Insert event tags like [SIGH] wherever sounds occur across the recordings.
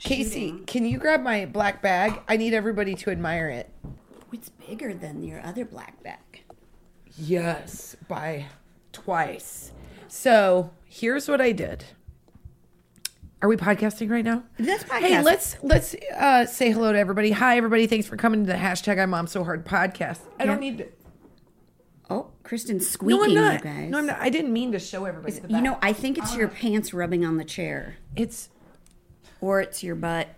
Casey, can you grab my black bag? I need everybody to admire it. It's bigger than your other black bag. Yes, by twice. So here's what I did. Are we podcasting right now? Let's Hey, let's let's uh, say hello to everybody. Hi, everybody. Thanks for coming to the hashtag I'm Mom So Hard podcast. I don't need to. Oh, Kristen's No, squeaking, I'm not. you guys. No, I'm not. I didn't mean to show everybody. the You know, I think it's your pants rubbing on the chair, it's. Or it's your butt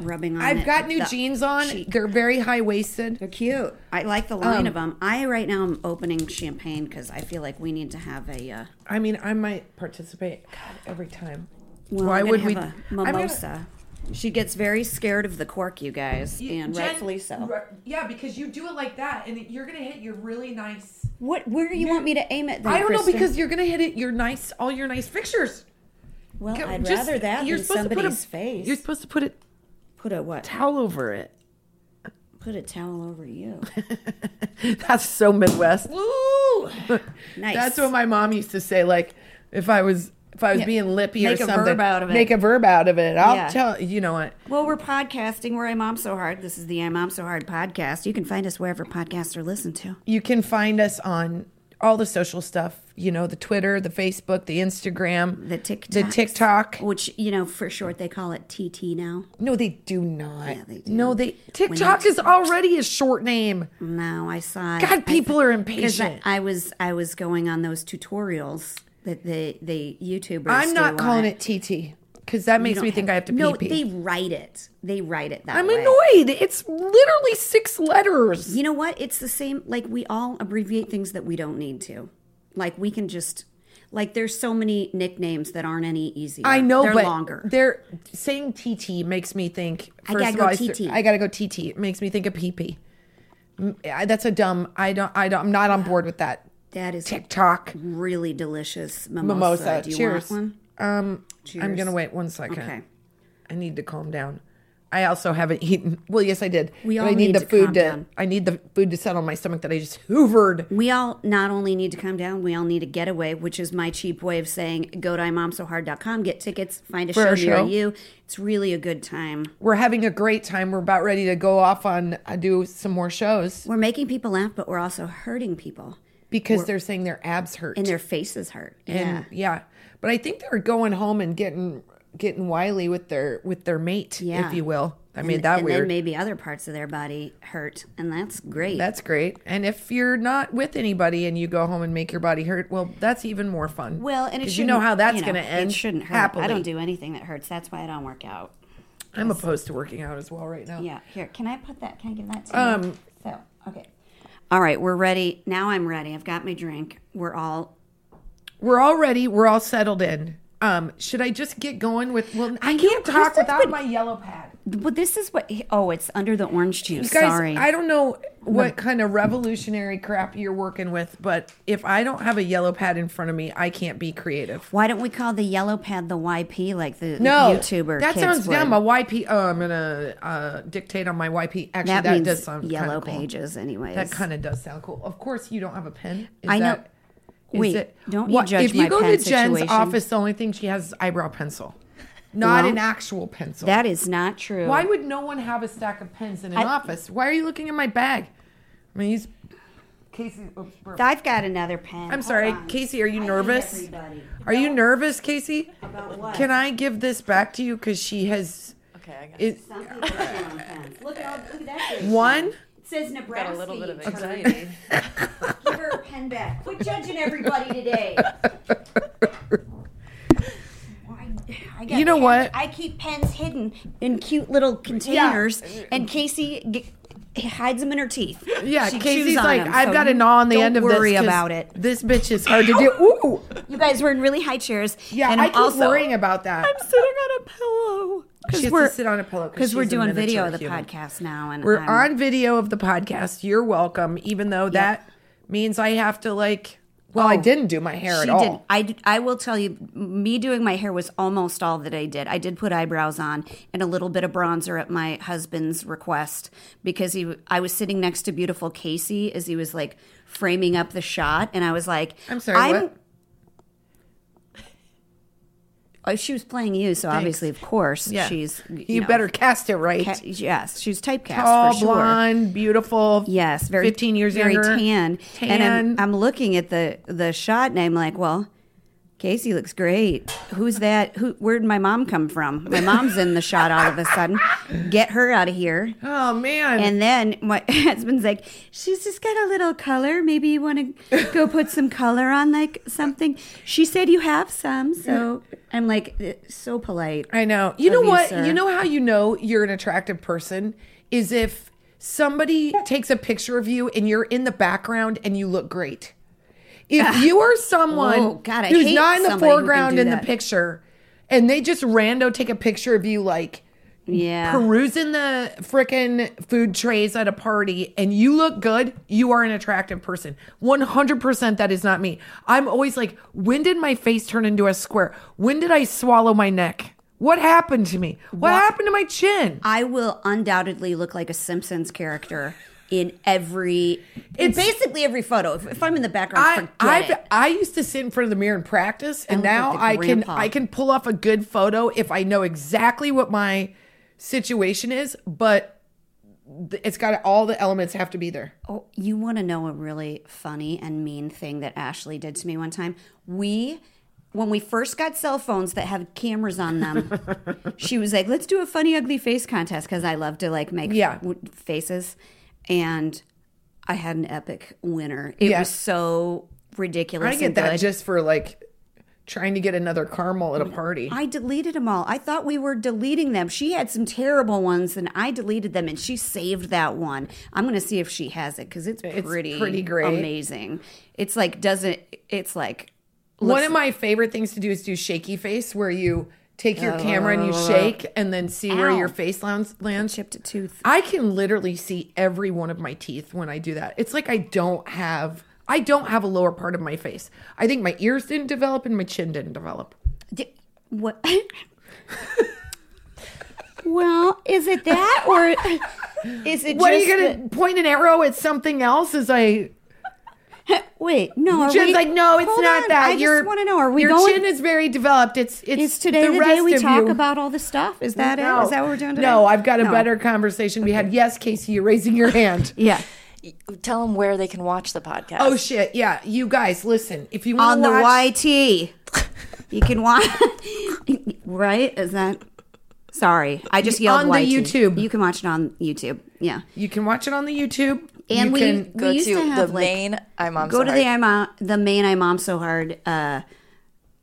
rubbing on. It. I've it- got new the jeans on. cheek. They're very high waisted. They're cute. I like the line Um, of them. I right now am opening champagne because I feel like we need to have a. Uh, I mean, I might participate God, every time. well, Why I'm would we? have a I'm gonna- mimosa? She gets very scared of the cork, you guys, and Jen- rightfully so. ri- Yeah, because you do it like that, and you're gonna hit your really nice. What? Where do you want me to aim it? Then, I don't know Kristen? because you're gonna hit it your nice, all your nice fixtures. Well, I'd just- rather that you're than supposed to put a- somebody's face. You're supposed to put a Put a what? towel over it. Put a towel over you. [LAUGHS] That's so Midwest. Woo! [LAUGHS] Nice. That's what my mom used to say. Like, if I was if I was Yeah. being lippy Make or a something, verb out of it. Make a verb out of it. I'll Yeah. tell you know what. Well, we're podcasting. We're I'm Mom So Hard. This is the I'm Mom So Hard podcast. You can find us wherever podcasts are listened to. You can find us on all the social stuff. You know, the Twitter, the Facebook, the Instagram, The TikTok. the TikTok. Which, you know, for short, they call it TT now. No, they do not. Yeah, they do. No, they TikTok is already a short name. No, I saw it. God, I- people are 'cause I, impatient. I was I was going on those tutorials that the the YouTubers. I'm not calling it TT because that makes me think I have to No, pee No, they write it. They write it that way. I'm way. annoyed. It's literally six letters. You know what? It's the same. Like we all abbreviate things that we don't need to. Like we can just. Like there's so many nicknames that aren't any easier. I know, they're but longer. they're saying TT makes me think. I gotta go I TT. I gotta go TT. It makes me think of pee pee. That's a dumb. I don't. I don't. I'm not on board with that. that is TikTok really delicious mimosa. mimosa. Do you Cheers. want one? Um, I'm gonna wait one second. Okay. I need to calm down. I also haven't eaten. Well, yes, I did. We but all I need, need the to food calm to. down. I need the food to settle my stomach that I just hoovered. We all not only need to calm down, we all need a getaway, which is my cheap way of saying go to imomsohard.com, get tickets, find a For show near you. It's really a good time. We're having a great time. We're about ready to go off on uh, do some more shows We're making people laugh, but we're also hurting people. because they're saying their abs hurt And their faces hurt. Yeah. and yeah. But I think they're going home and getting getting wily with their with their mate, Yeah. if you will. I and, made that and then weird. maybe other parts of their body hurt, and that's great. That's great. And if you're not with anybody and you go home and make your body hurt, well, that's even more fun. well, and you know how that's you know, going to end. It shouldn't hurt. happily. I don't do anything that hurts. That's why I don't work out. I'm opposed to working out as well right now. Yeah, here. Can I put that? Can I give that to you? Um, So, okay. All right, we're ready. Now I'm ready. I've got my drink. We're all. We're all ready. We're all settled in. Um, should I just get going with? Well, I, can't talk Kristen's without been- my yellow pad. But this is what. Oh, it's under the orange juice. You guys, Sorry. I don't know what kind of revolutionary crap you're working with, but if I don't have a yellow pad in front of me, I can't be creative. Why don't we call the yellow pad the YP like the No, YouTuber? That sounds would? dumb. A YP. Oh, I'm gonna uh, dictate on my YP. Actually, That, that, does sound yellow cool. pages, anyways. That kind of does sound cool. Of course, you don't have a pen. Is I know. that- is Wait, it- don't you what- judge If you my go pen to Jen's situation. office, the only thing she has is eyebrow pencil, not Well, an actual pencil. That is not true. Why would no one have a stack of pens in an I- office? Why are you looking in my bag? I mean, he's Casey. Oops, burp. I've got another pen. I'm Hold sorry, on. Casey. Are you nervous? everybody. Are you nervous, Casey? About what? Can I give this back to you because she has Okay, I got it, Some people chew on pens. Look at all, look at that. one? Pen. It says Nebraska. Got a little bit of you turd. anxiety. Give her a pen back. Quit judging everybody today. I, I you know what? I keep pens hidden in cute little containers, and Casey g- hides them in her teeth. yeah, She Casey's like, them, I've so got a gnaw on the don't end of worry this. 'cause about it. This bitch is hard to do. [LAUGHS] Ooh, You guys were in really high chairs. yeah, and I keep also, worrying about that. I'm sitting on a pillow She has we're to sit on a pillow 'cause because we're doing video of the human. podcast now, and We're I'm- on video of the podcast. You're welcome, even though that means I have to like. Well, I Oh. didn't do my hair at all. did. I, I will tell you, me doing my hair was almost all that I did. I did put eyebrows on and a little bit of bronzer at my husband's request because he. I was sitting next to beautiful Casey as he was like framing up the shot, and I was like, I'm sorry, what? Oh, she was playing you, so obviously, of course, Yeah, she's. You, know, better cast it right. ca- yes, she's typecast Tall, for sure. blonde, beautiful. Yes, very 15 years very younger. tan. Tan. And I'm, I'm looking at the the shot, and I'm like, well, Casey looks great. Who's that? Who? Where'd my mom come from? My mom's in the shot all of a sudden. Get her out of here. oh man. And then my [LAUGHS] husband's like, she's just got a little color. Maybe you want to go put some color on, like something. She said you have some, so I'm like, eh, so polite. I know. You know you, what? sir. You know how you know you're an attractive person is if somebody takes a picture of you and you're in the background and you look great. If [LAUGHS] you are someone Oh, God, who's not in the somebody who can foreground in the picture and they just rando take a picture of you like Yeah. perusing the frickin' food trays at a party and you look good, you are an attractive person. 100% that is not me. I'm always like, when did my face turn into a square? When did I swallow my neck? What happened to me? What happened to my chin? I will undoubtedly look like a Simpsons character in every, in It's- basically every photo. If, if I'm in the background, I I. I used to sit in front of the mirror and practice, and now like I can. I can pull off a good photo if I know exactly what my situation is, but it's got all the elements have to be there. Oh, you want to know a really funny and mean thing that Ashley did to me one time? We, when we first got cell phones that have cameras on them, [LAUGHS] she was like, "Let's do a funny ugly face contest" because I love to like make Yeah. faces, and I had an epic winner. It was so ridiculous. I get that good. just for like trying to get another caramel at a party. I deleted them all. I thought we were deleting them. She had some terrible ones, and I deleted them, and she saved that one. I'm going to see if she has it because it's It's pretty, pretty great. amazing. It's like doesn't. It's like One of my favorite things to do is do shaky face, where you take your camera and you uh, shake and then see where your face lands. lands. chipped a tooth. I can literally see every one of my teeth when I do that. It's like I don't have I don't have a lower part of my face. I think my ears didn't develop and my chin didn't develop. Di- What? well, is it that or [LAUGHS] is it? What are you gonna point an arrow at something else as I the- [LAUGHS] wait, no. Are Jen's we, like, no, it's hold not on, that. I your, just want to know: Are we your going? chin is very developed. It's it's is today the, day rest we of talk you. about all the stuff? Is that No. it? Is that what we're doing today? No, I've got a No. better conversation we had. Yes, Casey, you're raising your hand. [LAUGHS] Yeah. Tell them where they can watch the podcast. Oh shit, yeah. You guys, listen. If you want on to the watch, YT. [LAUGHS] You can watch. right? Is that? Sorry, I just yelled On the YT. YouTube. You can watch it on YouTube. Yeah, you can watch it on the YouTube. And you we can Go we used to to have the like main I'm Mom go So to Hard the I'm Mom- the main I Mom So Hard uh,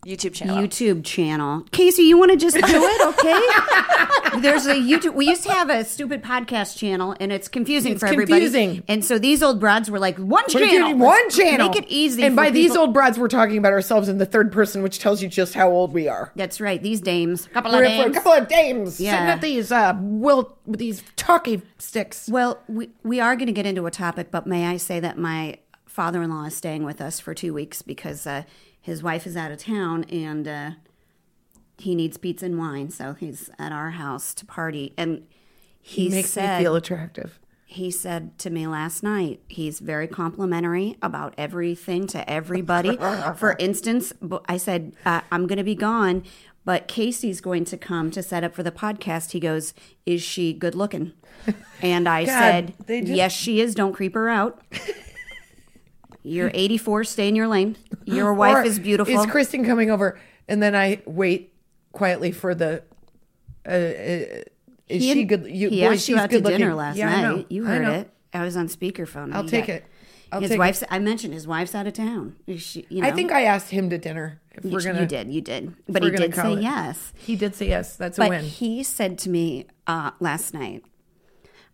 YouTube channel. YouTube channel. Casey, you want to just do it? Okay. [LAUGHS] There's a YouTube. We used to have a stupid podcast channel, and it's confusing It's for everybody. confusing. And so these old broads were like, one We're channel, one channel. Make it easy. And for by these old broads, we're talking about ourselves in the third person, which tells you just how old we are. That's right. These dames, couple We're of for a couple of dames sitting Yeah. at these uh, will these talkie sticks. Well, we, we are going to get into a topic, but may I say that my father in law is staying with us for two weeks because uh, his wife is out of town and uh, he needs pizza and wine. So he's at our house to party. And he, He makes said, me feel attractive. he said to me last night, he's very complimentary about everything to everybody. [LAUGHS] For instance, I said, uh, I'm going to be gone, but Casey's going to come to set up for the podcast. He goes, Is she good looking? And I [LAUGHS] God, said, just- Yes, she is. Don't creep her out. [LAUGHS] You're 84, stay in your lane. Your wife Or is beautiful. Is Kristen coming over? And then I wait quietly for the. Uh, uh, is He she good? You, he boy, asked you out to good dinner last Yeah, I night. You heard know. it. I was on speakerphone. I'll take got- it. I'll his take it. I mentioned his wife's out of town. She, you know, I think I asked him to dinner, If You, we're gonna, you did, you did, but he did say it. yes. He did say yes. That's a But win. he said to me uh, last night,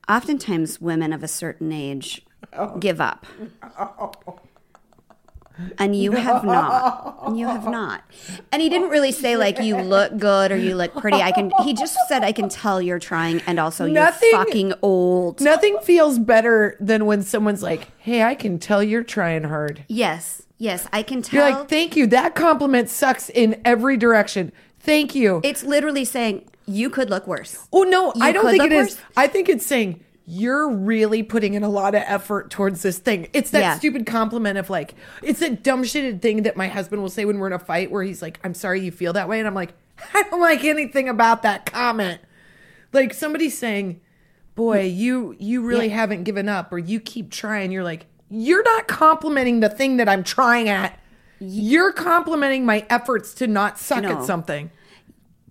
oftentimes women of a certain age Oh. give up. Oh. And you have not. And you have not. And he didn't oh. really say like you look good or you look pretty. I can he just said I can tell you're trying and also Nothing- you're fucking old. Nothing feels better than when someone's like, "Hey, I can tell you're trying hard." Yes. Yes, I can tell. You're like, "Thank you." That compliment sucks in every direction. Thank you. it's literally saying you could look worse. oh no, You I don't think it is. worse. I think it's saying you're really putting in a lot of effort towards this thing. It's that Yeah. stupid compliment of like, it's that dumb shitted thing that my husband will say when we're in a fight where he's like, "I'm sorry you feel that way," and I'm like, [LAUGHS] I don't like anything about that comment. Like somebody saying, "Boy, mm. you you really haven't given up," or "You keep trying." You're like, you're not complimenting the thing that I'm trying at. You're complimenting my efforts to not suck No. at something.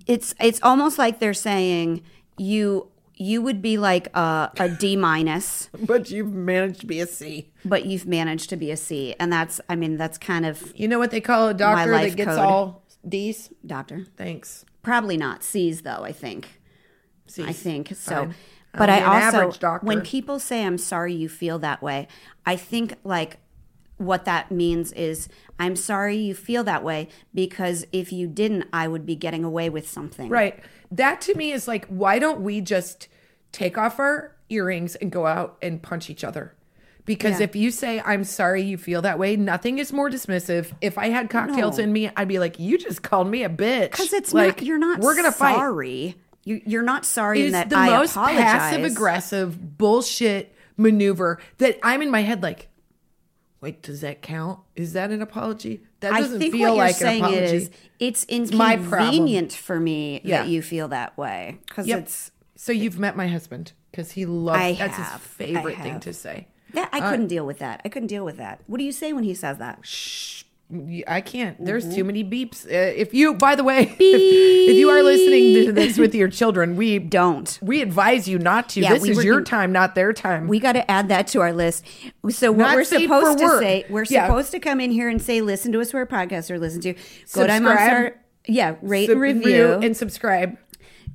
It's it's almost like they're saying you you would be like a, a D minus, [LAUGHS] But you've managed to be a C. but you've managed to be a C, and that's I mean that's kind of You know what they call a doctor that gets code. all D's? doctor. Thanks. Probably not C's though. I think. C's. I think so. Fine. But I also, when people say "I'm sorry you feel that way," I think like what that means is I'm sorry you feel that way because if you didn't, I would be getting away with something. Right. That to me is like, why don't we just take off our earrings and go out and punch each other? Because Yeah. if you say, I'm sorry you feel that way, nothing is more dismissive. If I had cocktails No. in me, I'd be like, you just called me a bitch. Because it's like, not you're not. We're going to fight. sorry. You, you're not sorry in that the I most passive aggressive bullshit maneuver that I'm in my head like, wait, does that count? Is that an apology? That doesn't I think feel what you're like saying an apology. is it's my inconvenient for me Yeah. that you feel that way because Yep. it's so you've met my husband because he loves I that's have. his favorite I thing to say. that I uh, couldn't deal with that. I couldn't deal with that. What do you say when he says that? You- I can't. There's Mm-hmm. too many beeps. Uh, if you, by the way, if, [LAUGHS] if you are listening to this with your children, we Don't. We advise you not to. Yeah, this we is your gonna- time, not their time. We got to add that to our list. So what Not we're supposed to work. say, we're Yeah. supposed to come in here and say, listen to us for a podcast or listen to go to Subscribe. Monster. Yeah, rate Sub- and review. and subscribe.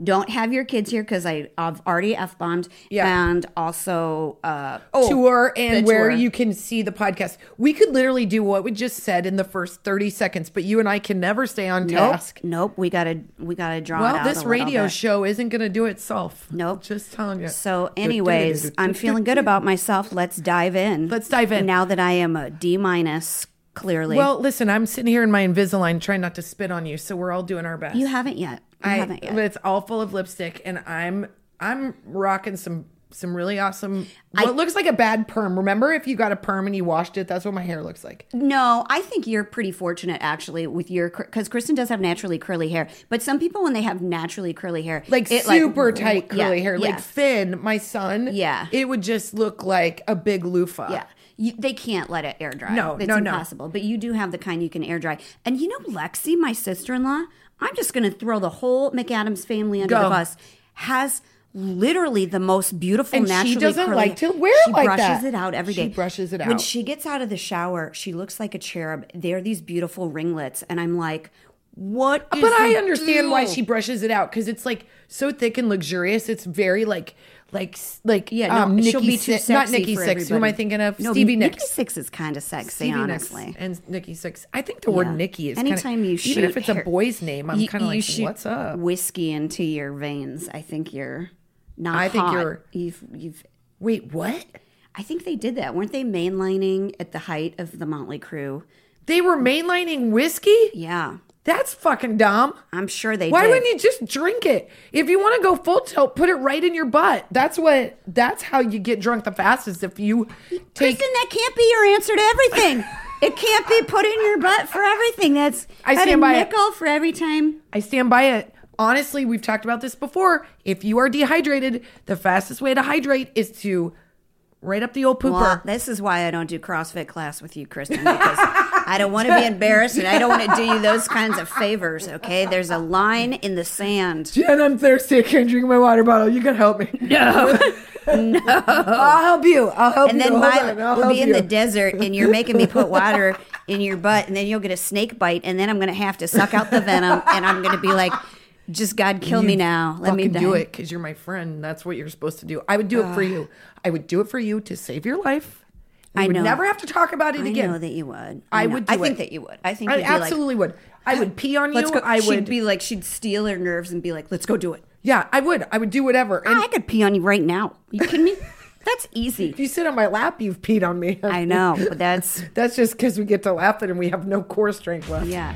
Don't have your kids here because I've already f bombed. Yeah. and also uh, oh, tour and the where tour. you can see the podcast. We could literally do what we just said in the first 30 seconds, but you and I can never stay on Nope, task. nope. We gotta we gotta draw. it Well, this radio bit. show isn't going to do itself. Nope. Just telling you. So, anyways, I'm feeling good about myself. Let's dive in. Let's dive in. Now that I am a D minus, clearly. Well, listen, I'm sitting here in my Invisalign trying not to spit on you, so we're all doing our best. you haven't yet. I, haven't yet. but It's all full of lipstick, and I'm I'm rocking some some really awesome. What looks like a bad perm. Remember, if you got a perm and you washed it, that's what my hair looks like. No, I think you're pretty fortunate actually with your because Kristen does have naturally curly hair, but some people when they have naturally curly hair, Like it, super tight yeah, curly hair, yeah, like Finn, my son. Yeah. it would just look like a big loofah. yeah. You, they can't let it air dry. No, it's no, no. impossible. But you do have the kind you can air dry. And you know, Lexi, my sister in law, I'm just going to throw the whole McAdams family under Go. the bus. Has literally the most beautiful natural. And she doesn't curly like to wear she like brushes that. it out every day. She brushes it out When she gets out of the shower, she looks like a cherub. They're these beautiful ringlets, and I'm like, what? is But I the understand why she brushes it out because it's like so thick and luxurious. It's very like like like Yeah, no, um, she'll be too Six- not sexy Nikki for Six. Who am I thinking of? No, Stevie Nikki Sixx is kind of sexy, Stevie Nicks honestly. and Nikki Sixx. I think the word Yeah. Nikki is Anytime kinda, you shoot, even if it's a boy's name, I'm kind of like, shoot what's up? Whiskey into your veins. I think you're not. I think hot. you're- You've you've. Wait, what? I think they did that, weren't they? Mainlining at the height of the Mötley Crüe. They were mainlining whiskey? Yeah, That's fucking dumb. I'm sure they Why did. wouldn't you just drink it? If you want to go full tilt, put it right in your butt. That's what. That's how you get drunk the fastest. If you take, Kristen, that can't be your answer to everything. [LAUGHS] it can't be put in your butt for everything. That's I stand a by it. nickel for every time. I stand by it. Honestly, we've talked about this before. If you are dehydrated, the fastest way to hydrate is to right up the old pooper. Well, this is why I don't do CrossFit class with you, Kristen, because [LAUGHS] I don't want to be embarrassed and I don't want to do you those kinds of favors, okay? There's a line in the sand. Jen, I'm thirsty. I can't drink my water bottle. You can help me. No. [LAUGHS] no. I'll help you. I'll help And you. then Hold Milo on, I'll will help be in you. the desert and you're making me put water in your butt and then you'll get a snake bite and then I'm going to have to suck out the venom and I'm going to be like, just God kill me now. Let me die. do it because you're my friend. That's what you're supposed to do. I would do it for ah. you. I would do it for you to save your life. We I would know. never have to talk about it I again. I know that you would. I know. would I think it. that you would. I think I you'd be like, absolutely would. I would pee on you. Let's go. I she'd would be like, she'd steel her nerves and be like, let's go do it. Yeah, I would. I would do whatever. And I could pee on you right now. you kidding me? [LAUGHS] That's easy. if you sit on my lap, you've peed on me. I know, but [LAUGHS] that's That's just because we get to laugh laughing and we have no core strength left. yeah.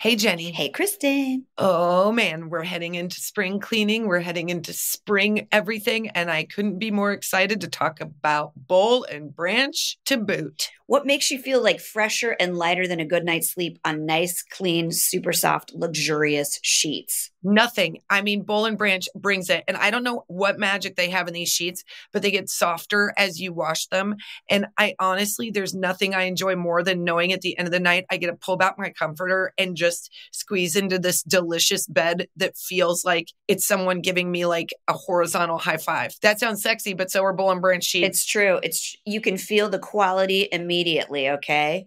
Hey, Jenny. Hey, Kristen. Oh man, we're heading into spring cleaning. We're heading into spring everything. And I couldn't be more excited to talk about Boll and Branch to boot. What makes you feel like fresher and lighter than a good night's sleep on nice, clean, super soft, luxurious sheets? Nothing. I mean, Boll and Branch brings it. And I don't know what magic they have in these sheets, but they get softer as you wash them. And I honestly, there's nothing I enjoy more than knowing at the end of the night, I get to pull back my comforter and just squeeze into this delicious bed that feels like it's someone giving me like a horizontal high five. That sounds sexy, but so are Boll and Branch sheets. It's true. It's you can feel the quality immediately, okay?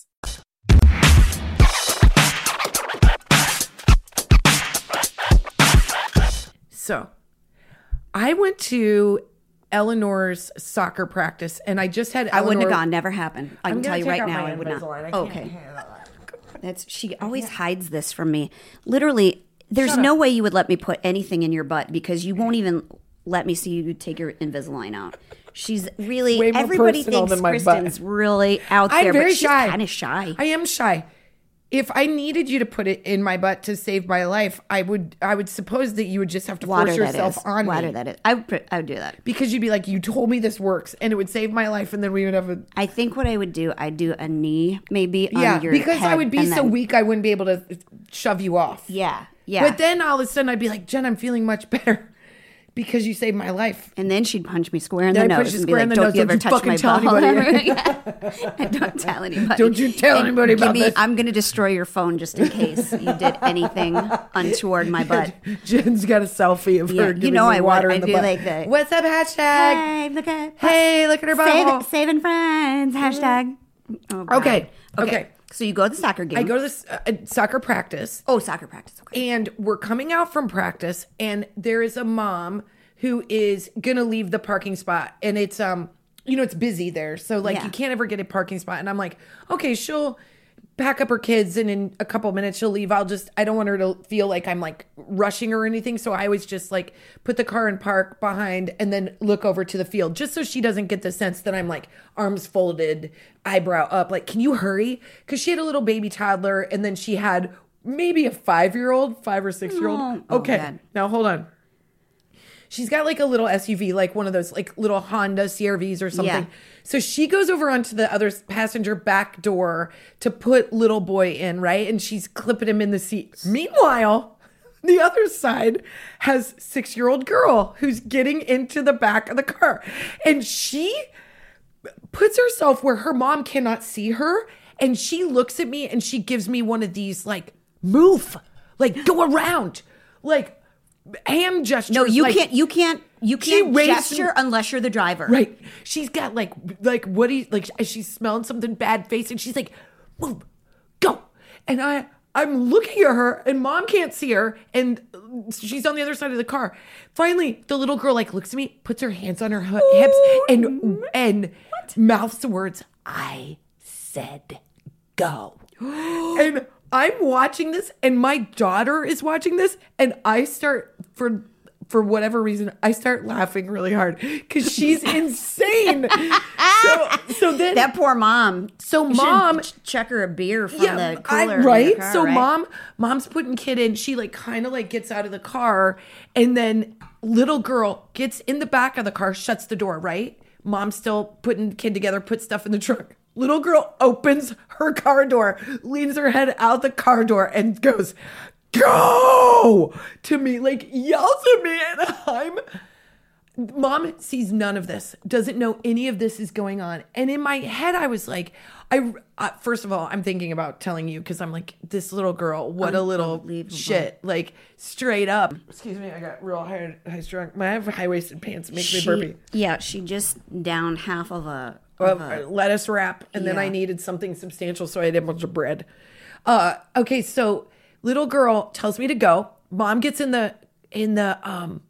So, I went to Eleanor's soccer practice and I just had I wouldn't have gone. Never happened. I can tell you right now, I would not. I Okay. That's she always hides this from me. Literally, there's no way you would let me put anything in your butt because you won't even let me see you take your Invisalign out. She's really everybody thinks than my butt. Kristen's really out I'm there, very but she's shy. kind of shy. I am shy. If I needed you to put it in my butt to save my life, I would. I would suppose that you would just have to Water force that yourself is. on Water me that is. I would. I would do that. because you'd be like, "You told me this works," and it would save my life, and then we would have a I think what I would do, I'd do a knee maybe yeah. on your Because I head would be and so then- weak, I wouldn't be able to shove you off. Yeah, yeah. But then all of a sudden, I'd be like, "Jen, I'm feeling much better because you saved my life." and then she'd punch me square in Then the punch nose and be like, "Don't you ever Don't you touch my tell ball." anybody. [LAUGHS] Yeah. [LAUGHS] Don't tell anybody. Don't you tell And anybody about me- this. I'm going to destroy your phone just in case you did anything [LAUGHS] untoward my butt. Jen's got a selfie of Yeah, her you know I would. water in I'd the be butt. like the- What's up, hashtag? Hey, look at Hey, look at her Save, butthole. saving friends hashtag. Oh, God. Okay, okay. So you go to the soccer game. I go to this uh, soccer practice, Oh, soccer practice. Okay. and we're coming out from practice, and there is a mom who is gonna leave the parking spot, and it's um, you know, it's busy there, so like Yeah. you can't ever get a parking spot, and I'm like, okay, she'll pack up her kids, and in a couple minutes she'll leave. I'll just, I don't want her to feel like I'm like rushing or anything, so I always just like put the car in park behind, and then look over to the field, just so she doesn't get the sense that I'm like arms folded, eyebrow up, like, can you hurry? Because she had a little baby toddler, and then she had maybe a five year old, five or six year old. Oh, oh, okay, God. now hold on. She's got like a little SUV, like one of those like little Honda CRVs or something. Yeah. So she goes over onto the other passenger back door to put little boy in, right? And she's clipping him in the seat. Meanwhile, [LAUGHS] the other side has six year old girl who's getting into the back of the car. And she puts herself where her mom cannot see her. And she looks at me and she gives me one of these like, move, like go around, like hand gestures. No, you like- can't. You can't. You can't gesture unless you're the driver. Right. She's got like like what do you like she's smelling something bad face and she's like, move, go. And I I'm looking at her and mom can't see her and she's on the other side of the car. Finally, the little girl like looks at me, puts her hands on her hu- hips and and mouths the words, I said go. [GASPS] and I'm watching this and my daughter is watching this and I start for for whatever reason I start laughing really hard cuz she's [LAUGHS] insane. so so then That poor mom. So mom- ch- check her a beer from yeah, the cooler. in right? car, so right? mom, mom's putting kid in. She like kind of like gets out of the car, and then little girl gets in the back of the car, shuts the door. Right? Mom's still putting kid together, puts stuff in the trunk. Little girl opens her car door, leans her head out the car door, and goes, "Go!" to me, like yells at me, and I'm. Mom sees none of this, doesn't know any of this is going on. And in my head, I was like, I, uh, first of all, I'm thinking about telling you because I'm like, this little girl, what a little shit. Like, straight up. Excuse me, I got real high, high strung. My high waisted pants makes me She- burpy. Yeah, she just downed half of a. Well, of a- uh, lettuce wrap, and then I needed something substantial, so I had a bunch of bread. Uh, okay, so little girl tells me to go. Mom gets in the in the um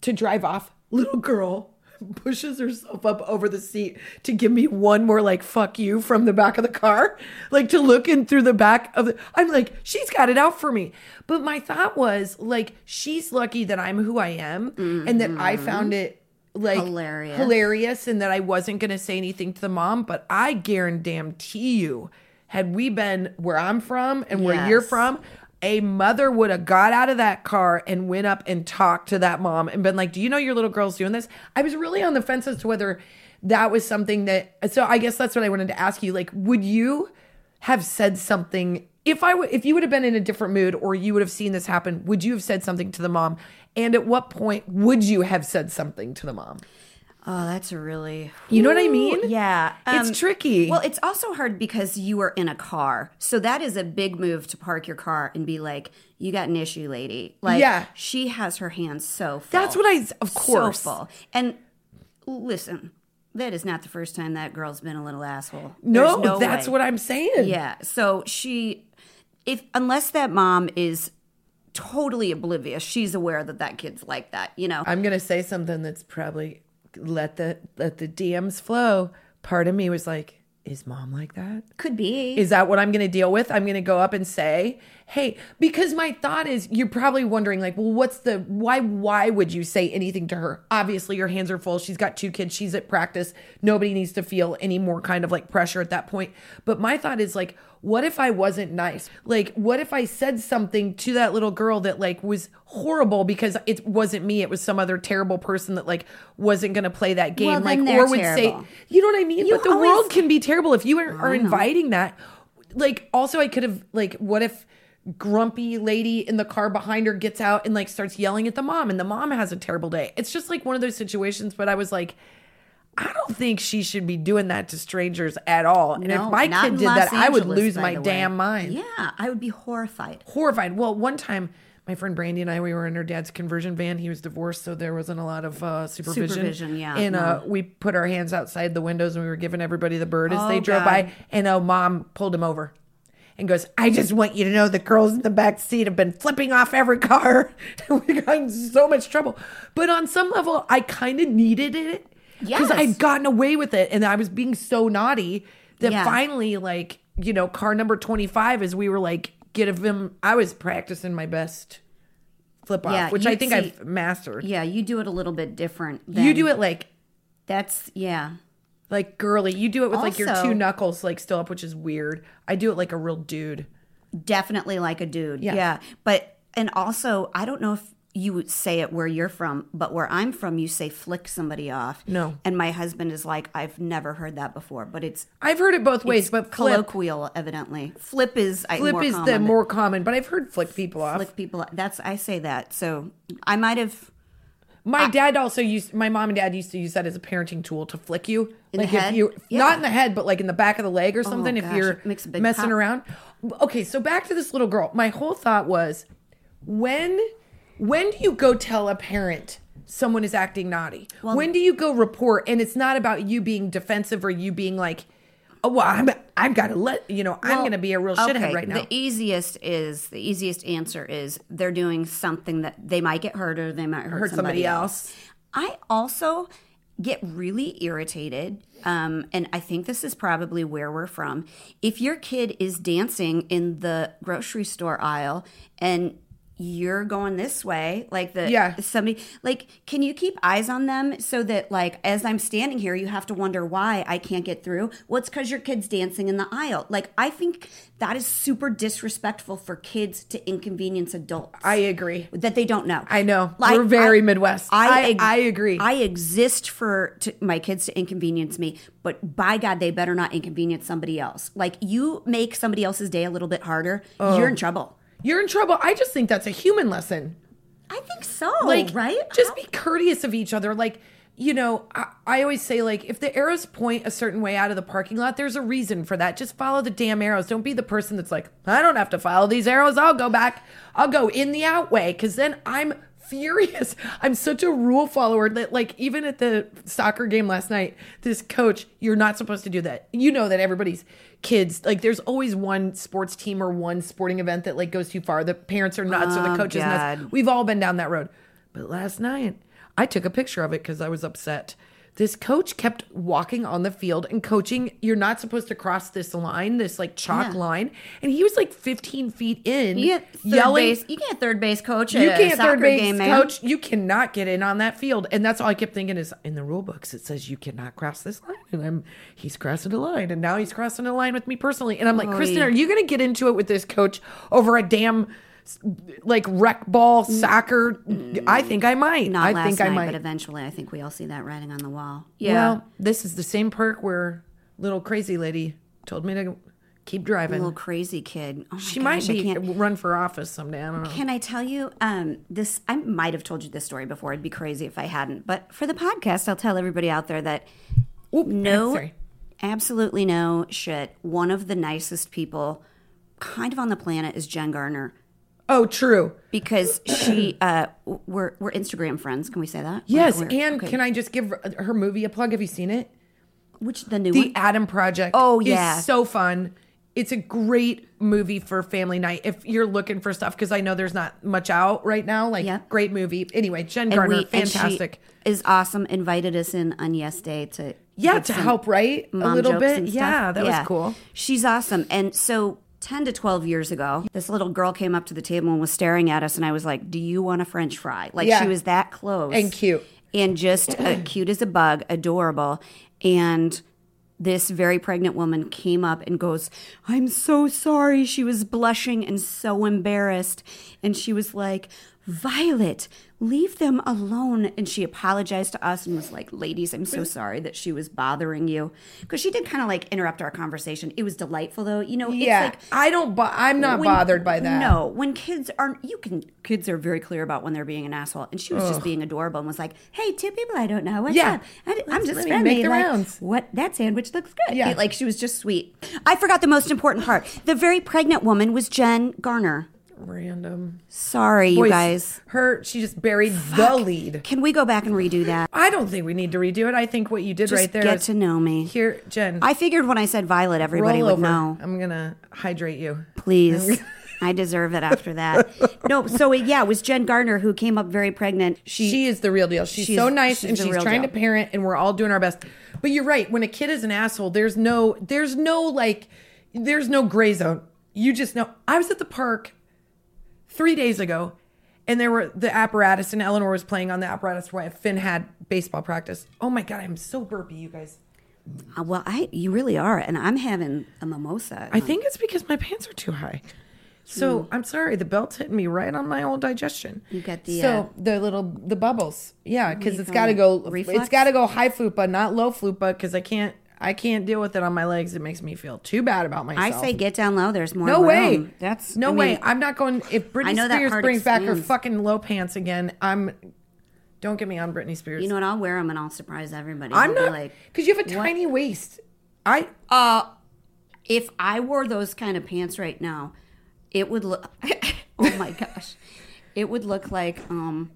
to drive off. Little girl [LAUGHS] pushes herself up over the seat to give me one more like fuck you from the back of the car, [LAUGHS] like to look in through the back of the. I'm like, she's got it out for me. But my thought was like, she's lucky that I'm who I am, and that I found it like Hilarious. hilarious and that I wasn't going to say anything to the mom, but I guarantee you, had we been where I'm from and where you're from, a mother would have got out of that car and went up and talked to that mom and been like, Do you know your little girl's doing this? I was really on the fence as to whether that was something that, so I guess that's what I wanted to ask you. Like, would you have said something if I w- if you would have been in a different mood or you would have seen this happen, would you have said something to the mom? And at what point would you have said something to the mom? Oh, that's really. You know what I mean? Yeah. um, It's tricky. Well, it's also hard because you are in a car. So that is a big move to park your car and be like, you got an issue, lady. Like, Yeah. she has her hands so full. That's what I of course. So full. And listen, that is not the first time that girl's been a little asshole. No, no that's way. what I'm saying. Yeah. So she, if unless that mom is totally oblivious, she's aware that that kid's like that. You know. I'm gonna say something that's probably let the let the DMs flow. Part of me was like, is mom like that? Could be. Is that what I'm going to deal with? I'm going to go up and say, "Hey," because my thought is you're probably wondering like, "Well, what's the why why would you say anything to her?" Obviously, your hands are full. She's got two kids. She's at practice. Nobody needs to feel any more kind of like pressure at that point. But my thought is like, what if I wasn't nice? Like, what if I said something to that little girl that like was horrible because it wasn't me, it was some other terrible person that like wasn't going to play that game Well, like or would terrible. say, you know what I mean? You but the always- world can be terrible if you are, are inviting that. Like, also, I could have, like, what if grumpy lady in the car behind her gets out and, like, starts yelling at the mom and the mom has a terrible day? It's just like one of those situations, but I was like, I don't think she should be doing that to strangers at all. And No, if my kid did Los that, I would lose my damn mind. Yeah, I would be horrified. Horrified. Well, one time, my friend Brandy and I, we were in her dad's conversion van. He was divorced, so there wasn't a lot of uh, supervision. Supervision, yeah, And uh, we put our hands outside the windows and we were giving everybody the bird as Oh, they drove God. by. And uh, mom pulled him over and goes, I just want you to know the girls in the back seat have been flipping off every car. [LAUGHS] we got in so much trouble. But on some level, I kind of needed it because Yes. I'd gotten away with it and I was being so naughty that Yeah. finally, like, you know, car number 25, as we were like, get of him, I was practicing my best flip off, Yeah, which I think see- I've mastered. Yeah, you do it a little bit different. you do it like, That's yeah. like girly. You do it with like your two knuckles like still up, which is weird. I do it like a real dude. Definitely like a dude. Yeah. Yeah. But and also I don't know if you would say it where you're from, but where I'm from, you say flick somebody off. No. And my husband is like, I've never heard that before, but it's I've heard it both ways, but flip, colloquial, evidently. Flip is I, flip more is common, the more common, but I've heard flick people off. flick people. That's I say that. So I might have My dad also used my mom and dad used to use that as a parenting tool to flick you. In the like if head? you Yeah. not in the head, but like in the back of the leg or oh, something if gosh, you're makes a big messing pop. around. Okay, so back to this little girl. My whole thought was when when do you go tell a parent someone is acting naughty? when do you go report and it's not about you being defensive or you being like, "Oh, well, I'm I've got to let, you know, I'm going to be a real shithead okay, right now." The easiest is the easiest answer is they're doing something that they might get hurt or they might hurt, Hurt somebody else. I also get really irritated, um, and I think this is probably where we're from. If your kid is dancing in the grocery store aisle and you're going this way like the Yeah. somebody like can you keep eyes on them so that like as i'm standing here you have to wonder why i can't get through well it's because your kid's dancing in the aisle like i think that is super disrespectful for kids to inconvenience adults I agree. that they don't know I know. We're very Midwest. I- I agree. i exist for to, my kids to inconvenience me but by god they better not inconvenience somebody else like you make somebody else's day a little bit harder Oh. you're in oh. trouble You're in trouble. I just think that's a human lesson. i think so like right? just be courteous of each other. Like you know I, I always say like if the arrows point a certain way out of the parking lot there's a reason for that. Just follow the damn arrows. Don't be the person that's like i don't have to follow these arrows. I'll go back. I'll go in the out way. Because then i'm furious. [LAUGHS] I'm such a rule follower that like even at the soccer game last night this coach you're not supposed to do that. You know that everybody's kids like there's always one sports team or one sporting event that like goes too far. The parents are nuts or the Oh, coaches nuts. We've all been down that road. But last night, I took a picture of it because I was upset. This coach kept walking on the field and coaching. You're not supposed to cross this line, this like chalk Yeah. line. And he was like 15 feet in, You get third yelling. base. You get third base coach. You a can't third base game, man. coach. You cannot get in on that field. And that's all I kept thinking is in the rule books it says you cannot cross this line. And I'm he's crossing a line. And now he's crossing a line with me personally. And I'm like, Kristen, are you gonna get into it with this coach over a damn like rec ball soccer? I think I might. Not I last think night, I might. but eventually, I think we all see that writing on the wall. Yeah. Well, this is the same perk where little crazy lady told me to Keep driving. little crazy kid. Oh my she gosh, might I be can't- run for office someday. I don't know. Can I tell you um, this? I might have told you this story before. It'd be crazy if I hadn't. But for the podcast, I'll tell everybody out there that no, sorry. absolutely no shit. One of the nicest people, kind of on the planet, is Jen Garner Oh, true. because she uh, we're we're Instagram friends. Can we say that? Yes, We're- and okay. can I just give her movie a plug? Have you seen it? which the new The one? Adam Project. Oh, is yeah. so fun. It's a great movie for family night if you're looking for stuff because I know there's not much out right now. Like, Yep. great movie. Anyway, Jen And Garner, we- fantastic. is awesome. Invited us in on Yes Day to Yeah, to help write a little bit. Yeah, that was cool. She's awesome. And so 10 to 12 years ago, this little girl came up to the table and was staring at us and I was like, "Do you want a french fry?" Like Yeah. she was that close. And cute. And just uh, [CLEARS THROAT] cute as a bug, adorable. And this very pregnant woman came up and goes, I'm so sorry. She was blushing and so embarrassed. And she was like, Violet, leave them alone. And she apologized to us and was like, Ladies, I'm so sorry that she was bothering you. Because she did kind of like interrupt our conversation. It was delightful though. You know, it's yeah, like, I don't. Bo- I'm not when- bothered by that. No, when kids aren't, you can. Kids are very clear about when they're being an asshole, and she was just being adorable and was like, "Hey, two people I don't know, what's Yeah. up? I, am just friendly. make the like, rounds." What that sandwich looks good. Yeah. like she was just sweet. I forgot the most important part. The very pregnant woman was Jen Garner. Random. Sorry, you guys. Her, she just buried the lead. Can we go back and redo that? I don't think we need to redo it. I think what you did Just right there get to know me. Here, Jen. I figured when I said Violet, everybody would know. I'm gonna hydrate you. Please. [LAUGHS] I deserve it after that. No, so it, yeah, it was Jen Garner who came up very pregnant. She, She is the real deal. She's, she's- so nice she's and she's trying deal. to parent and we're all doing our best. But you're right. When a kid is an asshole, there's no there's no like there's no gray zone. You just know. I was at the park 3 days ago and there were the apparatus and Eleanor was playing on the apparatus while Finn had baseball practice. Oh my god, I'm so burpy, you guys. Uh, well, I you really are, and I'm having a mimosa. I think it's because my pants are too high. So I'm sorry, the belt's hitting me right on my old digestion. You got the, so uh, the little the bubbles, yeah, because it's got to go. Reflux? It's got to go high fupa, not low fupa, because I can't I can't deal with it on my legs. It makes me feel too bad about myself. I say get down low. There's more. no room. way. That's no I way. mean, I'm not going. If Britney Spears brings back her fucking low pants again, I'm. Don't get me on Britney Spears. You know what? I'll wear them and I'll surprise everybody. I'm They'll not like because you have a "What?" tiny waist. I Uh, if I wore those kind of pants right now, it would look. [LAUGHS] oh my gosh, it would look like um.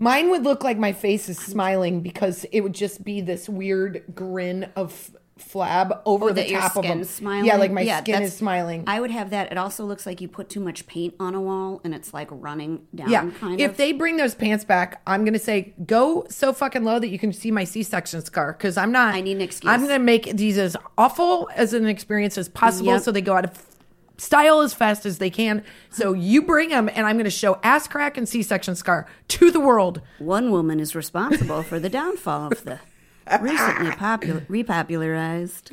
Mine would look like my face is smiling because it would just be this weird grin of flab over Or the top of them. smiling. Yeah, like my Yeah, skin is smiling. I would have that. It also looks like you put too much paint on a wall and it's like running down. yeah, kind of. if of. they bring those pants back, I'm gonna say go so fucking low that you can see my C-section scar because I'm not. I need an excuse. I'm gonna make these as awful as an experience as possible, Yep. so they go out of style as fast as they can. So you bring them, and I'm gonna show ass crack and C-section scar to the world. One woman is responsible for the downfall of the [LAUGHS] recently popular, repopularized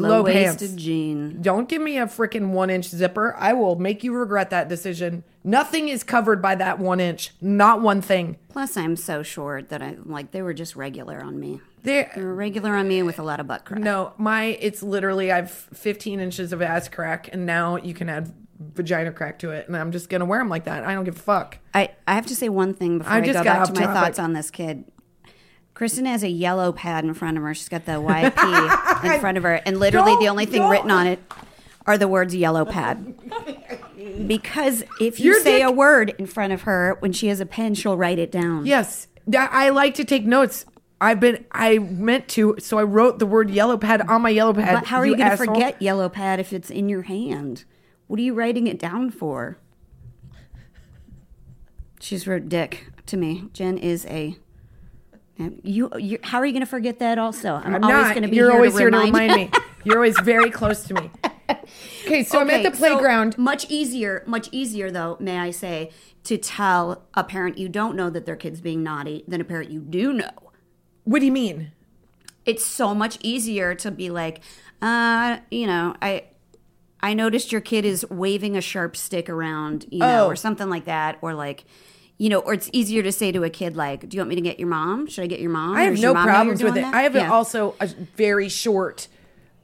Low pants. jean. Don't give me a freaking one inch zipper. I will make you regret that decision. Nothing is covered by that one inch. Not one thing. Plus, I'm so short that I like they were just regular on me. There. They were regular on me with a lot of butt crack. No, my it's literally I've 15 inches of ass crack, and now you can add vagina crack to it, and I'm just gonna wear them like that. I don't give a fuck. I, I have to say one thing before I I, just go got back to my topic. thoughts on this kid. Kristen has a yellow pad in front of her. She's got the YP in [LAUGHS] front of her, and literally the only thing don't. written on it are the words yellow pad. [LAUGHS] Because if you Your say dick- a word in front of her when she has a pen, she'll write it down. Yes, I like to take notes. I've been I meant to, so I wrote the word yellow pad on my yellow pad. But how are you, going to forget yellow pad if it's in your hand? What are you writing it down for? She's wrote dick to me. Jen is a. You, you how are you going to forget that? Also, I'm, I'm always going to be You're here always to here to remind, me. [LAUGHS] You're always very close to me. [LAUGHS] Okay, so I'm at the Okay, so playground. much easier, much easier though, may I say, to tell a parent you don't know that their kid's being naughty than a parent you do know. what do you mean? It's so much easier to be like, uh, you know, I I noticed your kid is waving a sharp stick around, you know, Oh. or something like that, or like you know, or it's easier to say to a kid like, "Do you want me to get your mom? Should I get your mom?" I have no mom problems with it. that?" I have Yeah. also a very short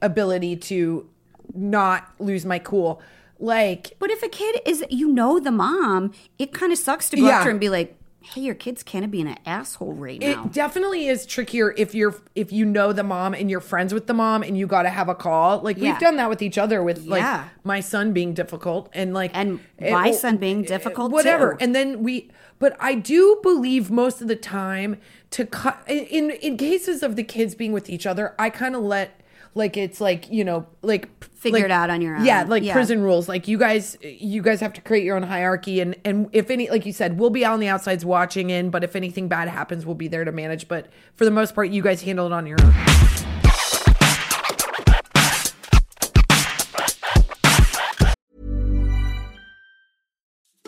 ability to not lose my cool. Like But if a kid is, you know, the mom, it kind of sucks to go Yeah. up to her and be like, "Hey, your kid's kind of being an asshole right now." It definitely is trickier if you're if you know the mom and you're friends with the mom and you got to have a call. Like Yeah. we've done that with each other with like Yeah. my son being difficult and like And it- my son being eh, difficult, whatever. too. And then we but I do believe most of the time to cut in in cases of the kids being with each other, I kind of let like it's like, you know, like Figure like- it out on your own. Yeah, like Yeah. prison rules. Like you guys you guys have to create your own hierarchy and and if any like you said, we'll be out on the outsides watching in, but if anything bad happens, we'll be there to manage. But for the most part, you guys handle it on your own.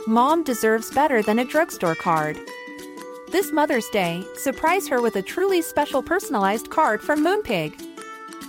Mom deserves better than a drugstore card. This Mother's Day, surprise her with a truly special personalized card from Moonpig.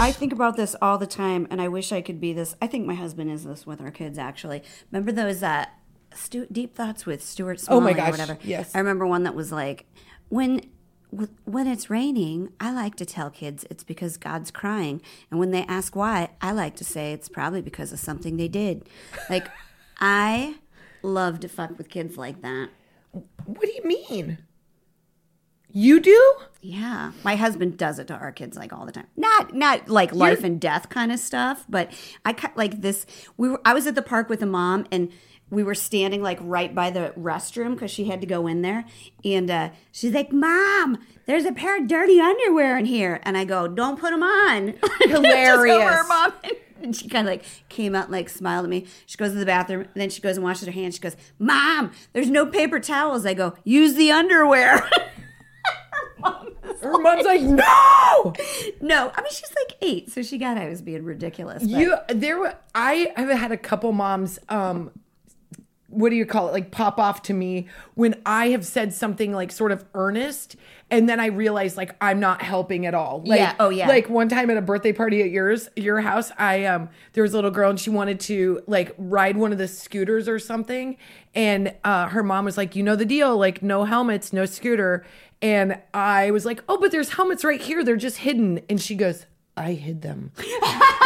I think about this all the time, and I wish I could be this. I think my husband is this with our kids. Actually, remember those uh, Stu- deep thoughts with Stuart Oh my gosh, or whatever. yes. I remember one that was like, when when it's raining, I like to tell kids it's because God's crying, and when they ask why, I like to say it's probably because of something they did. Like, [LAUGHS] I love to fuck with kids like that. What do you mean? You do? Yeah, my husband does it to our kids like all the time. Not not like life and death kind of stuff, but I like this. We were I was at the park with a mom and we were standing like right by the restroom because she had to go in there, and uh, she's like, "Mom, there's a pair of dirty underwear in here," and I go, "Don't put them on." [LAUGHS] Hilarious. her mom. And she kind of like came out and like smiled at me. She goes to the bathroom, and then she goes and washes her hands. She goes, "Mom, there's no paper towels." I go, "Use the underwear." [LAUGHS] Her mom's like, no. [LAUGHS] No, I mean she's like eight, so she got I was being ridiculous. but- You there were I have had a couple moms um what do you call it like pop off to me when I have said something like sort of earnest and then I realize like I'm not helping at all. Like, Yeah, oh, yeah. Like one time at a birthday party at yours, your house, I um there was a little girl and she wanted to like ride one of the scooters or something and uh her mom was like, "You know the deal, like no helmets, no scooter." And I was like, "Oh, but there's helmets right here. They're just hidden." And she goes, "I hid them."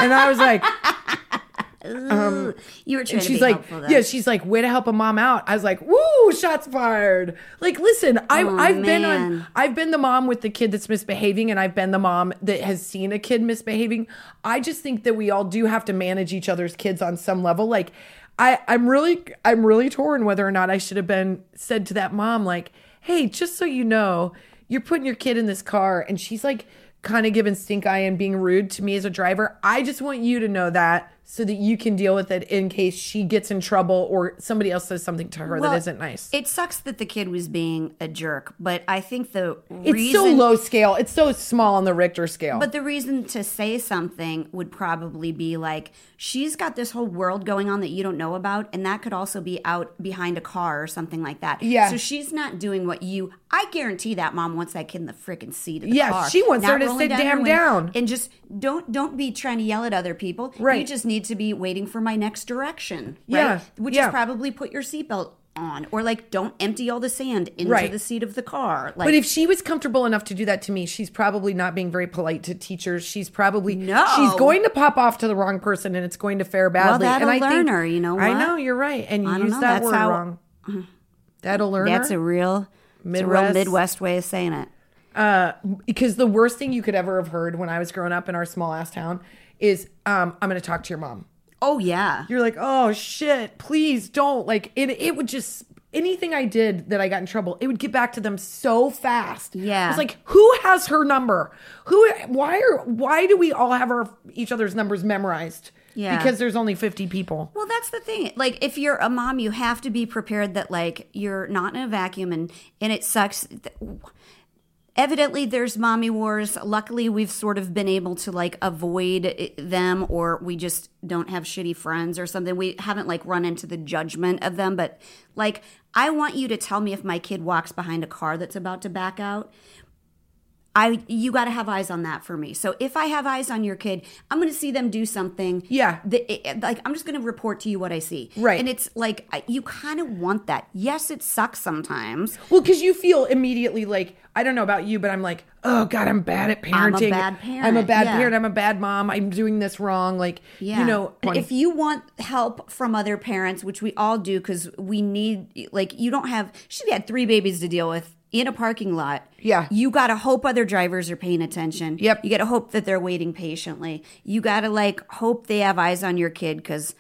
and I was like, [LAUGHS] um, Ooh, you were trying and to she's be like, helpful, yeah, she's like, way to help a mom out. I was like, woo, shots fired. Like, listen, I've Oh, I've been on, I've been the mom with the kid that's misbehaving, and I've been the mom that has seen a kid misbehaving. I just think that we all do have to manage each other's kids on some level. Like, I I'm really I'm really torn whether or not I should have been said to that mom like, hey, just so you know, you're putting your kid in this car, and she's like kind of giving stink eye and being rude to me as a driver. I just want you to know that so that you can deal with it in case she gets in trouble or somebody else says something to her Well, that isn't nice. It sucks that the kid was being a jerk, but I think the it's reason so low scale. It's so small on the Richter scale. But the reason to say something would probably be like, she's got this whole world going on that you don't know about, and that could also be out behind a car or something like that. Yeah. So she's not doing what you. I guarantee that mom wants that kid in the freaking seat of the Yeah, car. she wants her to sit her damn down. And just don't don't be trying to yell at other people. Right. You just need to be waiting for my next direction. Right? Yeah, Which yeah. is probably put your seatbelt on, or like don't empty all the sand into Right. the seat of the car. Like, but if she was comfortable enough to do that to me, she's probably not being very polite to teachers. She's probably No. She's going to pop off to the wrong person, and it's going to fare badly. that'll and I learn think, her, you know I know you're right, and you use know, that word how- wrong. That'll learn that's her. a real it's a real Midwest. Midwest way of saying it. uh, because the worst thing you could ever have heard when I was growing up in our small ass town is, um, "I'm going to talk to your mom." Oh yeah. You're like, "Oh shit, please don't!" Like it, it would just anything I did that I got in trouble, it would get back to them so fast. Yeah. it's like, who has her number? Who? Why are? Why do we all have our each other's numbers memorized? Yeah. because there's only 50 people. Well, that's the thing. Like, if you're a mom, you have to be prepared that like you're not in a vacuum, and and it sucks. Evidently there's mommy wars. Luckily we've sort of been able to like avoid eh, them or we just don't have shitty friends or something. We haven't like run into the judgment of them but like i want you to tell me if my kid walks behind a car that's about to back out I you got to have eyes on that for me. So if I have eyes on your kid, I'm going to see them do something. Yeah. that- it- like I'm just going to report to you what I see. Right. And it's like you kind of want that. Yes, it sucks sometimes. Well, because you feel immediately like I don't know about you, but I'm like, oh god, I'm bad at parenting. I'm a bad I'm a parent, bad yeah. parent. I'm a bad mom. I'm doing this wrong. Like, Yeah. you know, if you want help from other parents, which we all do because we need, like, you don't have, she had three babies to deal with in a parking lot. Yeah. You got to hope other drivers are paying attention. Yep. You got to hope that they're waiting patiently. You got to, like, hope they have eyes on your kid because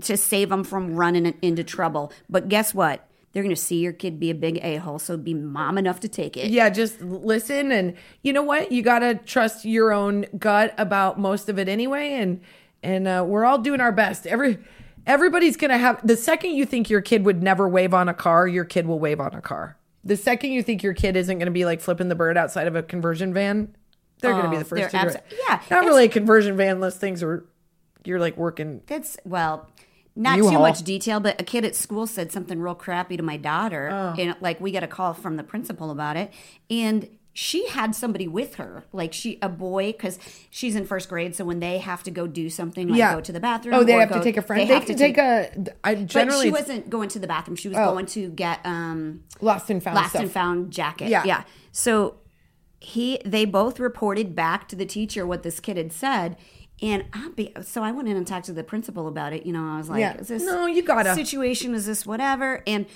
to save them from running into trouble. But guess what? They're going to see your kid be a big a hole, so be mom enough to take it. yeah, just listen, and you know what? You gotta trust your own gut about most of it anyway, and and uh, we're all doing our best. Every everybody's gonna have the second you think your kid would never wave on a car, your kid will wave on a car. The second you think your kid isn't gonna be like flipping the bird outside of a conversion van, they're gonna be Oh, the first to they're do it. yeah, not really a conversion van unless things are you're like working. That's well, not U-Haul. too much detail, but a kid at school said something real crappy to my daughter, Oh. and like we got a call from the principal about it, and she had somebody with her, like she a boy, because she's in first grade, so when they have to go do something, like yeah, go to the bathroom, Oh, they have go- to take a friend. They, have to take, a. I But she wasn't going to the bathroom. She was Oh. going to get um lost and found lost stuff. and found jacket. Yeah. Yeah. So he they both reported back to the teacher what this kid had said. And I'll be so I went in and talked to the principal about it. You know, I was like, Yeah. is this No, you gotta. situation, is this whatever? And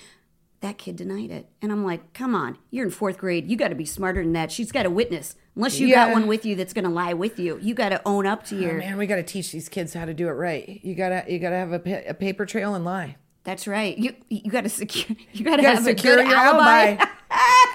that kid denied it. And I'm like, come on, you're in fourth grade. You got to be smarter than that. She's got a witness. Unless you Yeah. got one with you that's going to lie with you, you got to own up to oh, your. Oh, man, we got to teach these kids how to do it right. You gotta, you gotta have a, pa- a paper trail and lie. That's right. You you got to secure. [LAUGHS] You got to have secure a good your alibi. alibi. [LAUGHS]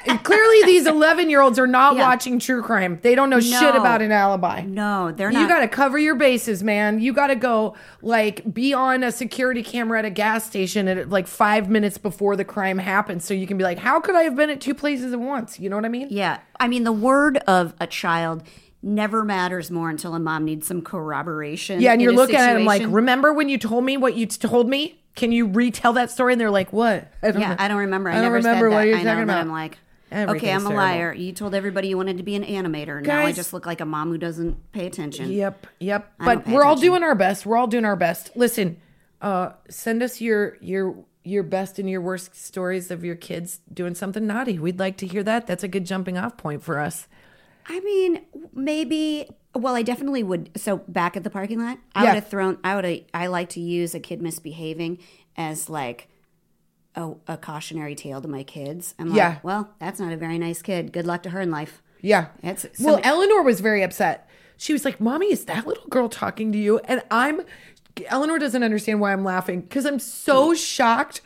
And clearly, these eleven-year-olds are not Yeah. watching true crime. They don't know shit about an alibi. no, they're not. You got to cover your bases, man. You got to go like be on a security camera at a gas station at like five minutes before the crime happens, so you can be like, "How could I have been at two places at once?" You know what I mean? Yeah. I mean, the word of a child never matters more until a mom needs some corroboration. Yeah, and you're looking at them like, "Remember when you told me what you told me? Can you retell that story?" And they're like, "What?" I don't Yeah, know. I don't remember. I, I don't never remember said what that. you're I talking that about. I'm like, okay, I'm a terrible. liar. You told everybody you wanted to be an animator. Now I just look like a mom who doesn't pay attention. Yep, yep. I But we're all doing our best. We're all doing our best. Listen, uh, send us your your your best and your worst stories of your kids doing something naughty. We'd like to hear that. That's a good jumping off point for us. I mean, maybe. Well, I definitely would. So back at the parking lot, I Yeah. would have thrown. I would. have I like to use a kid misbehaving as like. A, a cautionary tale to my kids. I'm like, Yeah. well, that's not a very nice kid. Good luck to her in life. Yeah. Well, Eleanor was very upset. She was like, "Mommy, is that little girl talking to you?" And I'm Eleanor doesn't understand why I'm laughing because I'm so shocked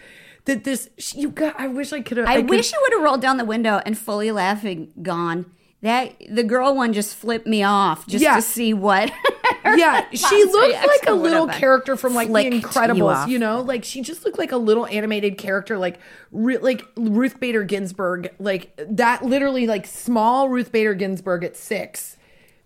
that this you got I wish I could have I, wish you would have rolled down the window and fully laughing gone. That the girl one just flipped me off just Yeah. to see what. [LAUGHS] Yeah, [LAUGHS] she looked like a little character from like The you Incredibles, off. you, know? Like she just looked like a little animated character, like like Ruth Bader Ginsburg, like that. Literally, like small Ruth Bader Ginsburg at six,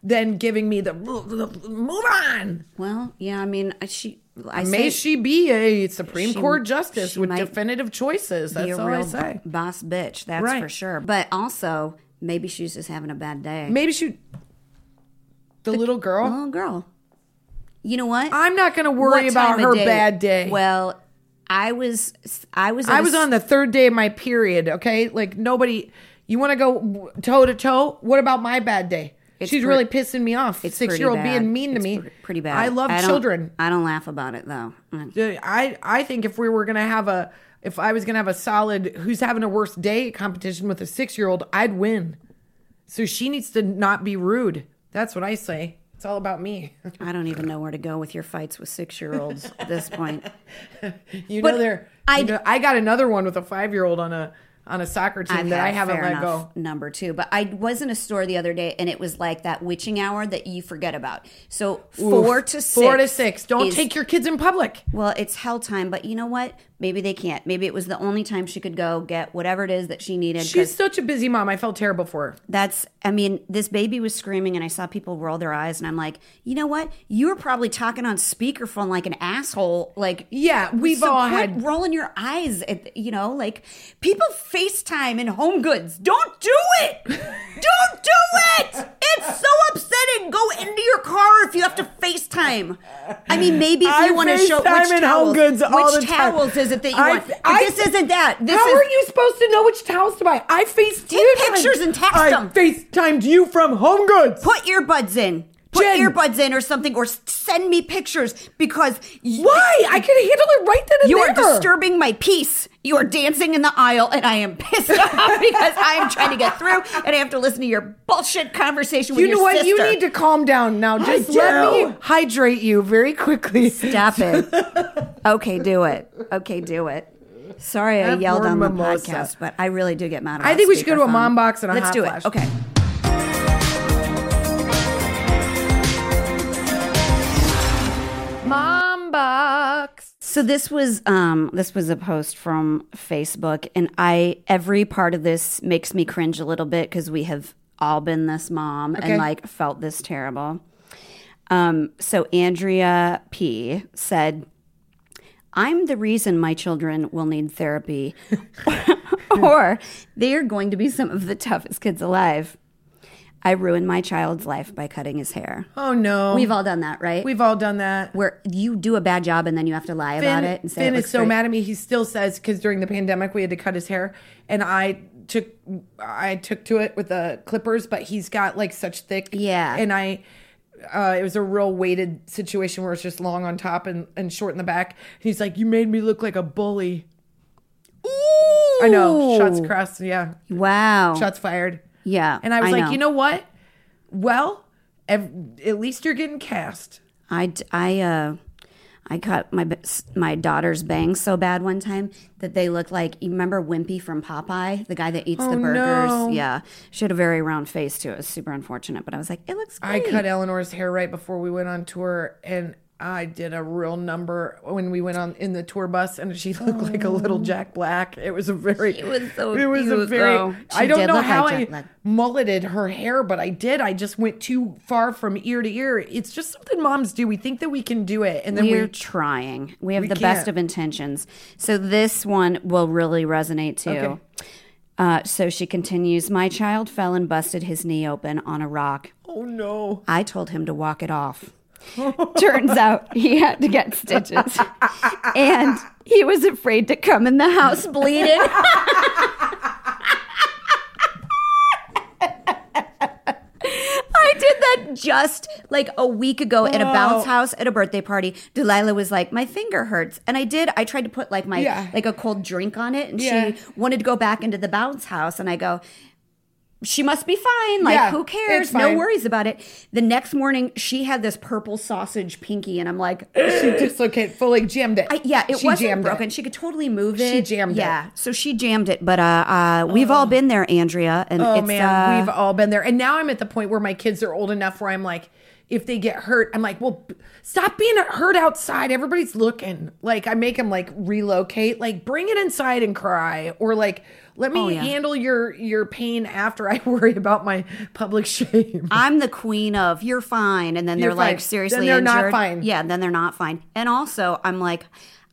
then giving me the move on. Well, yeah, I mean, uh, she. I May say she be a Supreme she- Court justice with definitive choices. That's a all real I say. boss bitch. That's Right. for sure. But also, maybe she's just having a bad day. Maybe she, the, little girl. little girl. You know what? I'm not going to worry about her day? bad day. Well, I was. I was. I a was s- on the third day of my period. Okay, like nobody. You want to go toe to toe? What about my bad day? It's She's pre- really pissing me off. It's Six year old being mean to It's me. pre- Pretty bad. I love don't- children. I don't laugh about it though. Mm. I I think if we were gonna have a if I was gonna have a solid who's having a worse day competition with a six year old, I'd win. So she needs to not be rude. That's what I say. It's all about me. I don't even know where to go with your fights with six year olds at this point. [LAUGHS] You But know there. I- I I got another one with a five year old on a on a soccer team I've that I haven't let enough go. Number two, but I was in a store the other day, and it was like that witching hour that you forget about. So four to six, Four to six. Don't is- take your kids in public. Well, it's hell time, but you know what? Maybe they can't. Maybe it was the only time she could go get whatever it is that she needed. She's such a busy mom. I felt terrible for her. that's, I mean, this baby was screaming, and I saw people roll their eyes, and I'm like, you know what? You were probably talking on speakerphone like an asshole. Like, Yeah, we've so all had- rolling your eyes. At, you know, like people FaceTime in home goods. Don't do it. Don't do it. It's so upsetting. Go into your car if you have to FaceTime. I mean, maybe if I you want to show FaceTime which towels, Home Goods all which towels is it that you I- want. I- this isn't that. This How is are you supposed to know which towels to buy? I FaceTimed Take pictures and text I them. FaceTimed you from Home Goods. put earbuds in. Put Jen. earbuds in or something, or send me pictures because y- Why? I can handle it right then and You there. You are disturbing my peace. You are dancing in the aisle, and I am pissed [LAUGHS] off because I am trying to get through, and I have to listen to your bullshit conversation with You know what? sister. You need to calm down now. Just let me hydrate you very quickly. stop it. [LAUGHS] okay, do it. Okay, do it. Sorry, I yelled on the mimosa. podcast, but I really do get mad. I think we should go to a mom box and a Let's do flash. it. Okay. Mom box. So this was um this was a post from Facebook and I every part of this makes me cringe a little bit cuz we have all been this mom Okay. and like felt this terrible. Um so Andrea P said I'm the reason my children will need therapy [LAUGHS] [LAUGHS] or they are going to be some of the toughest kids alive. I ruined my child's life by cutting his hair. Oh no. We've all done that, right? We've all done that. where you do a bad job and then you have to lie about it and say Finn is so great. mad at me. He still says because during the pandemic we had to cut his hair, and I took I took to it with the clippers, but he's got like such thick. Yeah. and I. Uh, it was a real weighted situation where it's just long on top and, and short in the back. He's like, "You made me look like a bully." Ooh. I know. Shots crossed. Yeah. Wow. Shots fired. Yeah, And I was I like, know. you know what? Well, ev- at least you're getting cast. I d- I uh I cut my my daughter's bangs so bad one time that they looked like you remember Wimpy from Popeye, the guy that eats the Oh, burgers. no. Yeah, she had a very round face too. It was super unfortunate, but I was like, it looks. I cut Eleanor's hair right before we went on tour, and I did a real number when we went on in the tour bus, and she looked like a little Jack Black. It was a very, She was so it was a very. though. I don't know how like I mulleted her hair, but I did. I just went too far from ear to ear. It's just something moms do. We think that we can do it, and then We're we trying. We have We the best can't. of intentions. So this one will really resonate too. Okay. Uh, so she continues. My child fell and busted his knee open on a rock. Oh no! I told him to walk it off. [LAUGHS] Turns out he had to get stitches. and he was afraid to come in the house bleeding. [LAUGHS] I did that just like a week ago at a bounce house at a birthday party. Delilah was like, "My finger hurts," and I did. I tried to put like my Yeah. like a cold drink on it, and Yeah. she wanted to go back into the bounce house, and I go, she must be fine. Like, Yeah, who cares? No worries about it. The next morning, she had this purple sausage pinky, and I'm like, [GASPS] She dislocated, fully jammed it. I, yeah, it She wasn't broken. It. She could totally move it. She jammed it. Yeah, so she jammed it. But uh, uh, we've all been there, Andrea, and Oh it's man, uh, we've all been there. And now I'm at the point where my kids are old enough where I'm like, if they get hurt, I'm like, well, stop being hurt outside. Everybody's looking. Like I make them like relocate. Like bring it inside and cry, or like let me Oh, yeah. handle your your pain after I [LAUGHS] worry about my public shame. I'm the queen of you're fine, and then You're they're like seriously Then they're not fine. Yeah, then they're not fine. And also, I'm like.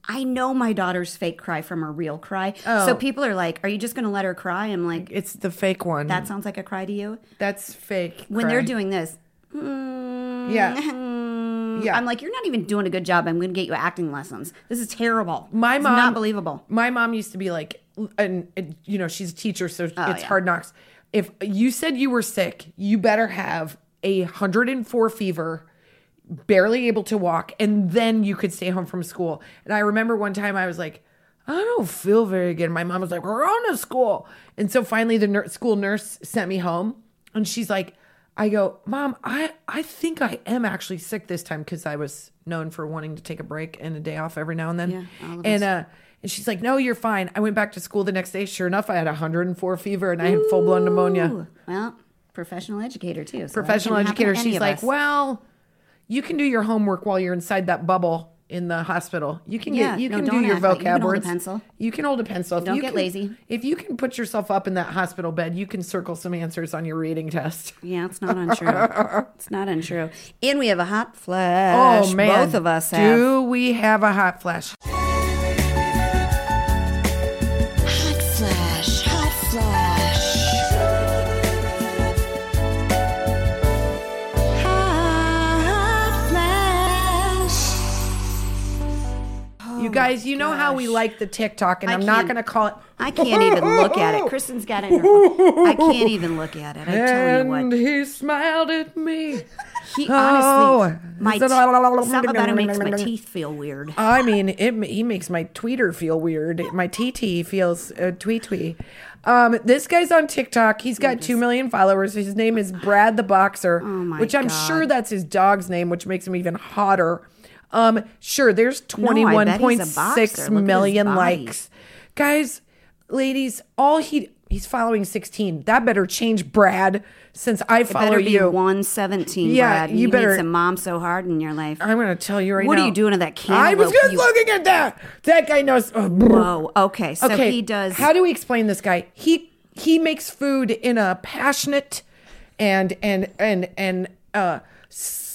I know my daughter's fake cry from her real cry. Oh. So people are like, Are you just going to let her cry? I'm like, It's the fake one. That sounds like a cry to you? that's fake. When cry. they're doing this, yeah. Mm, [LAUGHS] yeah. I'm like, you're not even doing a good job. I'm going to get you acting lessons. This is terrible. My It's mom, not believable. My mom used to be like, and, and, you know, she's a teacher, so it's Oh, yeah. hard knocks. If you said you were sick, you better have a 104 fever, barely able to walk, and then you could stay home from school. And I remember one time I was like, I don't feel very good. My mom was like, We're on to school. And so finally, the nur- school nurse sent me home, and she's like, I go, Mom, I, I think I am actually sick this time because I was known for wanting to take a break and a day off every now and then. Yeah, and uh, and she's like, No, you're fine. I went back to school the next day. Sure enough, I had 104 fever and I had full blown pneumonia. Well, professional educator too. so Professional happen to educator. She's like, us. Well, you can do your homework while you're inside that bubble. in the hospital. You can Yeah, get you no, can do your like- you vocab can hold a words. pencil. You can hold a pencil. If Don't you get can- lazy. If you can put yourself up in that hospital bed, you can circle some answers on your reading test. [LAUGHS] Yeah, it's not untrue. it's not untrue. And we have a hot flash. Oh man, both of us have. Do we have a hot flash? Guys, you know how we like the TikTok, and I I'm not can't- going to call it. I can't even look at it. Kristen's got it. In her, I can't even look at it. I tell you And what. he smiled at me. He Oh. my something about it makes my teeth feel weird. I mean, it, he makes my tweeter feel weird. My TT feels uh, tweet tweet. Um, this guy's on TikTok. He's got two million followers. His name is Brad the Boxer, Oh my which I'm God. sure that's his dog's name, which makes him even hotter. Um, sure, there's No, I bet he's a 21.6 boxer. Million likes. Guys, ladies, all he he's following 16. That better change, Brad, since I It follow better be you. 117, Yeah, Brad. you You, better- need some mom so hard in your life. I'm gonna tell you right What now. What are you doing to that I was just you- looking at that. That guy knows. oh. Whoa. Okay. So okay, he does. How do we explain this guy? He he makes food in a passionate and and and and uh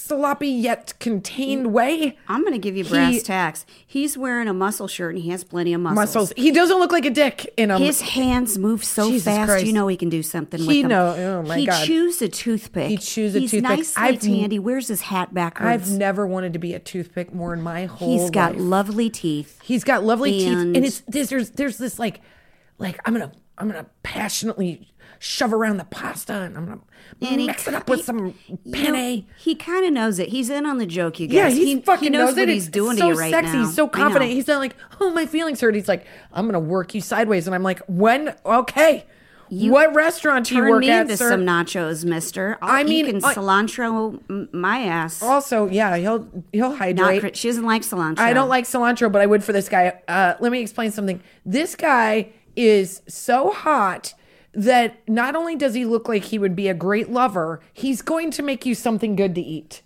sloppy yet contained mm. way. I'm going to give you brass He- tacks. He's wearing a muscle shirt and he has plenty of muscles. Muscles. He doesn't look like a dick in a. His hands move so Jesus fast, Christ. you know he can do something with He them. know- oh my he God. chews a toothpick. He chews a He's toothpick. nicely I've- tanned. He wears his hat backwards. I've never wanted to be a toothpick more in my whole. Life. He's got life. lovely teeth. He's got lovely teeth, And- and it's there's there's this like like I'm gonna I'm gonna passionately shove around the pasta and I'm gonna And he mix it up with some you penne. know, he kind of knows it. He's in on the joke, you guys. Yeah, he's he, fucking he knows, it. what he's It's doing so to you right sexy. now. He's so confident. He's not like, oh, my feelings hurt. He's like, I'm gonna work you sideways, and I'm like, when? Okay, what restaurant do you work me at, into sir? some nachos, Mister. I I mean, you I- cilantro my ass. also, yeah, he'll he'll Not, hydrate. cri- she doesn't like cilantro. I don't like cilantro, but I would for this guy. Uh, let me explain something. This guy is so hot that not only does he look like he would be a great lover, he's going to make you something good to eat.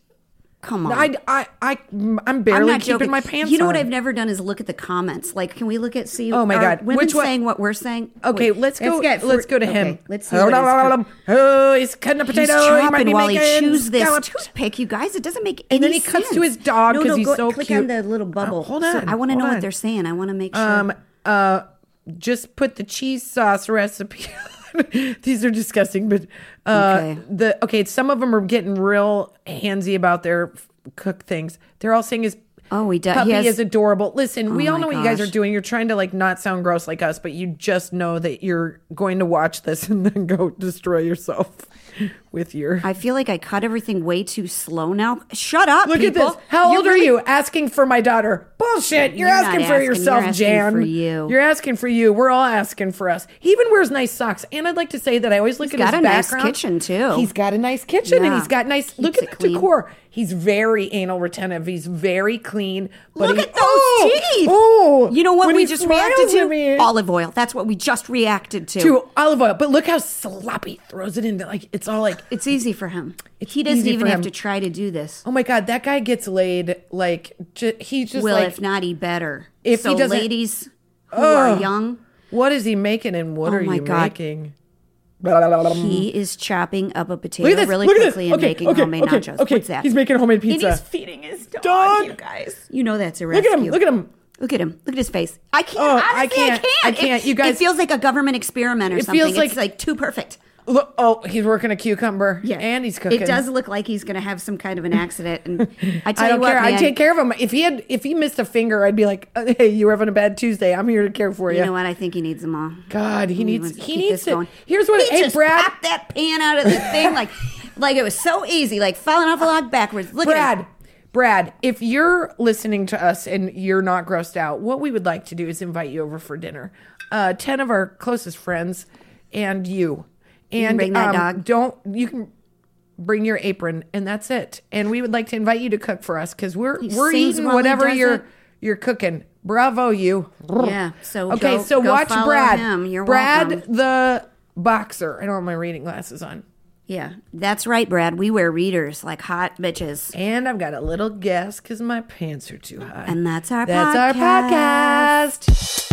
Come on. I, I, I, I'm I'm barely not keeping joking. my pants You know what. I've never done is look at the comments. Like, can we look at see? Oh my God. women Which one- saying what we're saying? Okay, Wait, let's go. get- Let's go to okay, him. Let's see. What he's, oh, he's cutting a he's potato. he might chopping be while he chews this scallops. toothpick. You guys, it doesn't make any And then he cuts to his dog No, 'cause no, he's go, so click cute. on the little bubble. Oh, hold So on, I want to know hold what they're saying. I want to make sure. Um, uh, just put the cheese sauce recipe. [LAUGHS] These are disgusting, but uh, Okay. the okay. Some of them are getting real handsy about their f- cook things. They're all saying his Oh, he does- he Puppy has- is adorable. Listen, we Oh all my know what you guys are doing. You're trying to like not sound gross like us, but you just know that you're going to watch this [LAUGHS] and then go destroy yourself [LAUGHS] with your. I feel like I cut everything way too slow now. Shut up, Look people. at this. How old really- are you? Asking for my daughter. Bullshit. You're, You're asking for asking. yourself, You're asking Jan. for you. You're asking for you. We're all asking for us. He even wears nice socks. And I'd like to say that I always look He's at got his a nice kitchen, too. He's got a nice kitchen and he's got nice. look at the clean. decor. He's very anal retentive. He's very clean. But Look he- at those Oh! teeth. Oh, you know what when we just reacted to? me. Olive oil. That's what we just reacted to. to olive oil. But look how sloppy throws it into like it's all like It's easy for him. It's he doesn't even have to try to do this. oh my god, that guy gets laid like ju- he's just well, like if not, he better. If so he doesn't- ladies who are young, What is he making and what Oh are my you God. making? he is chopping up a potato Look at this. really look at quickly and okay, making okay, homemade okay, nachos. Okay, What's that? He's making homemade And pizza. he's feeding his dog, Dog. you guys. You know that's a Look at him. Look at him. Look at him. Look at his face. I can't. Oh, I can't. I I can't. can't. It, You guys- It feels like a government experiment or It something. feels like- it's like too perfect. Look, oh, he's working a cucumber. Yeah, and he's cooking. It does look like he's going to have some kind of an accident. And [LAUGHS] I tell I you don't what, care. man, I'd take care of him. If he had, if he missed a finger, I'd be like, uh, "Hey, you were having a bad Tuesday. I'm here to care for you." You know what? I think he needs them all. God, he needs. Let's He needs to. going. Here's what. He hey, just Brad. popped that pan out of the thing like, [LAUGHS] like it was so easy, like falling off a log backwards. Look at Brad, him. Brad, if you're listening to us and you're not grossed out, what we would like to do is invite you over for dinner. Uh, Ten of our closest friends and you. And bring that um, dog. Don't you can bring your apron and that's it. And we would like to invite you to cook for us because we're He we're eating whatever you're it. you're cooking. Bravo, you. Yeah. So Okay, go- so go watch Brad. Brad welcome. the boxer. I don't have my reading glasses on. Yeah, that's right, Brad. We wear readers like hot bitches. And I've got a little gas because my pants are too high. And that's our That's podcast. our podcast.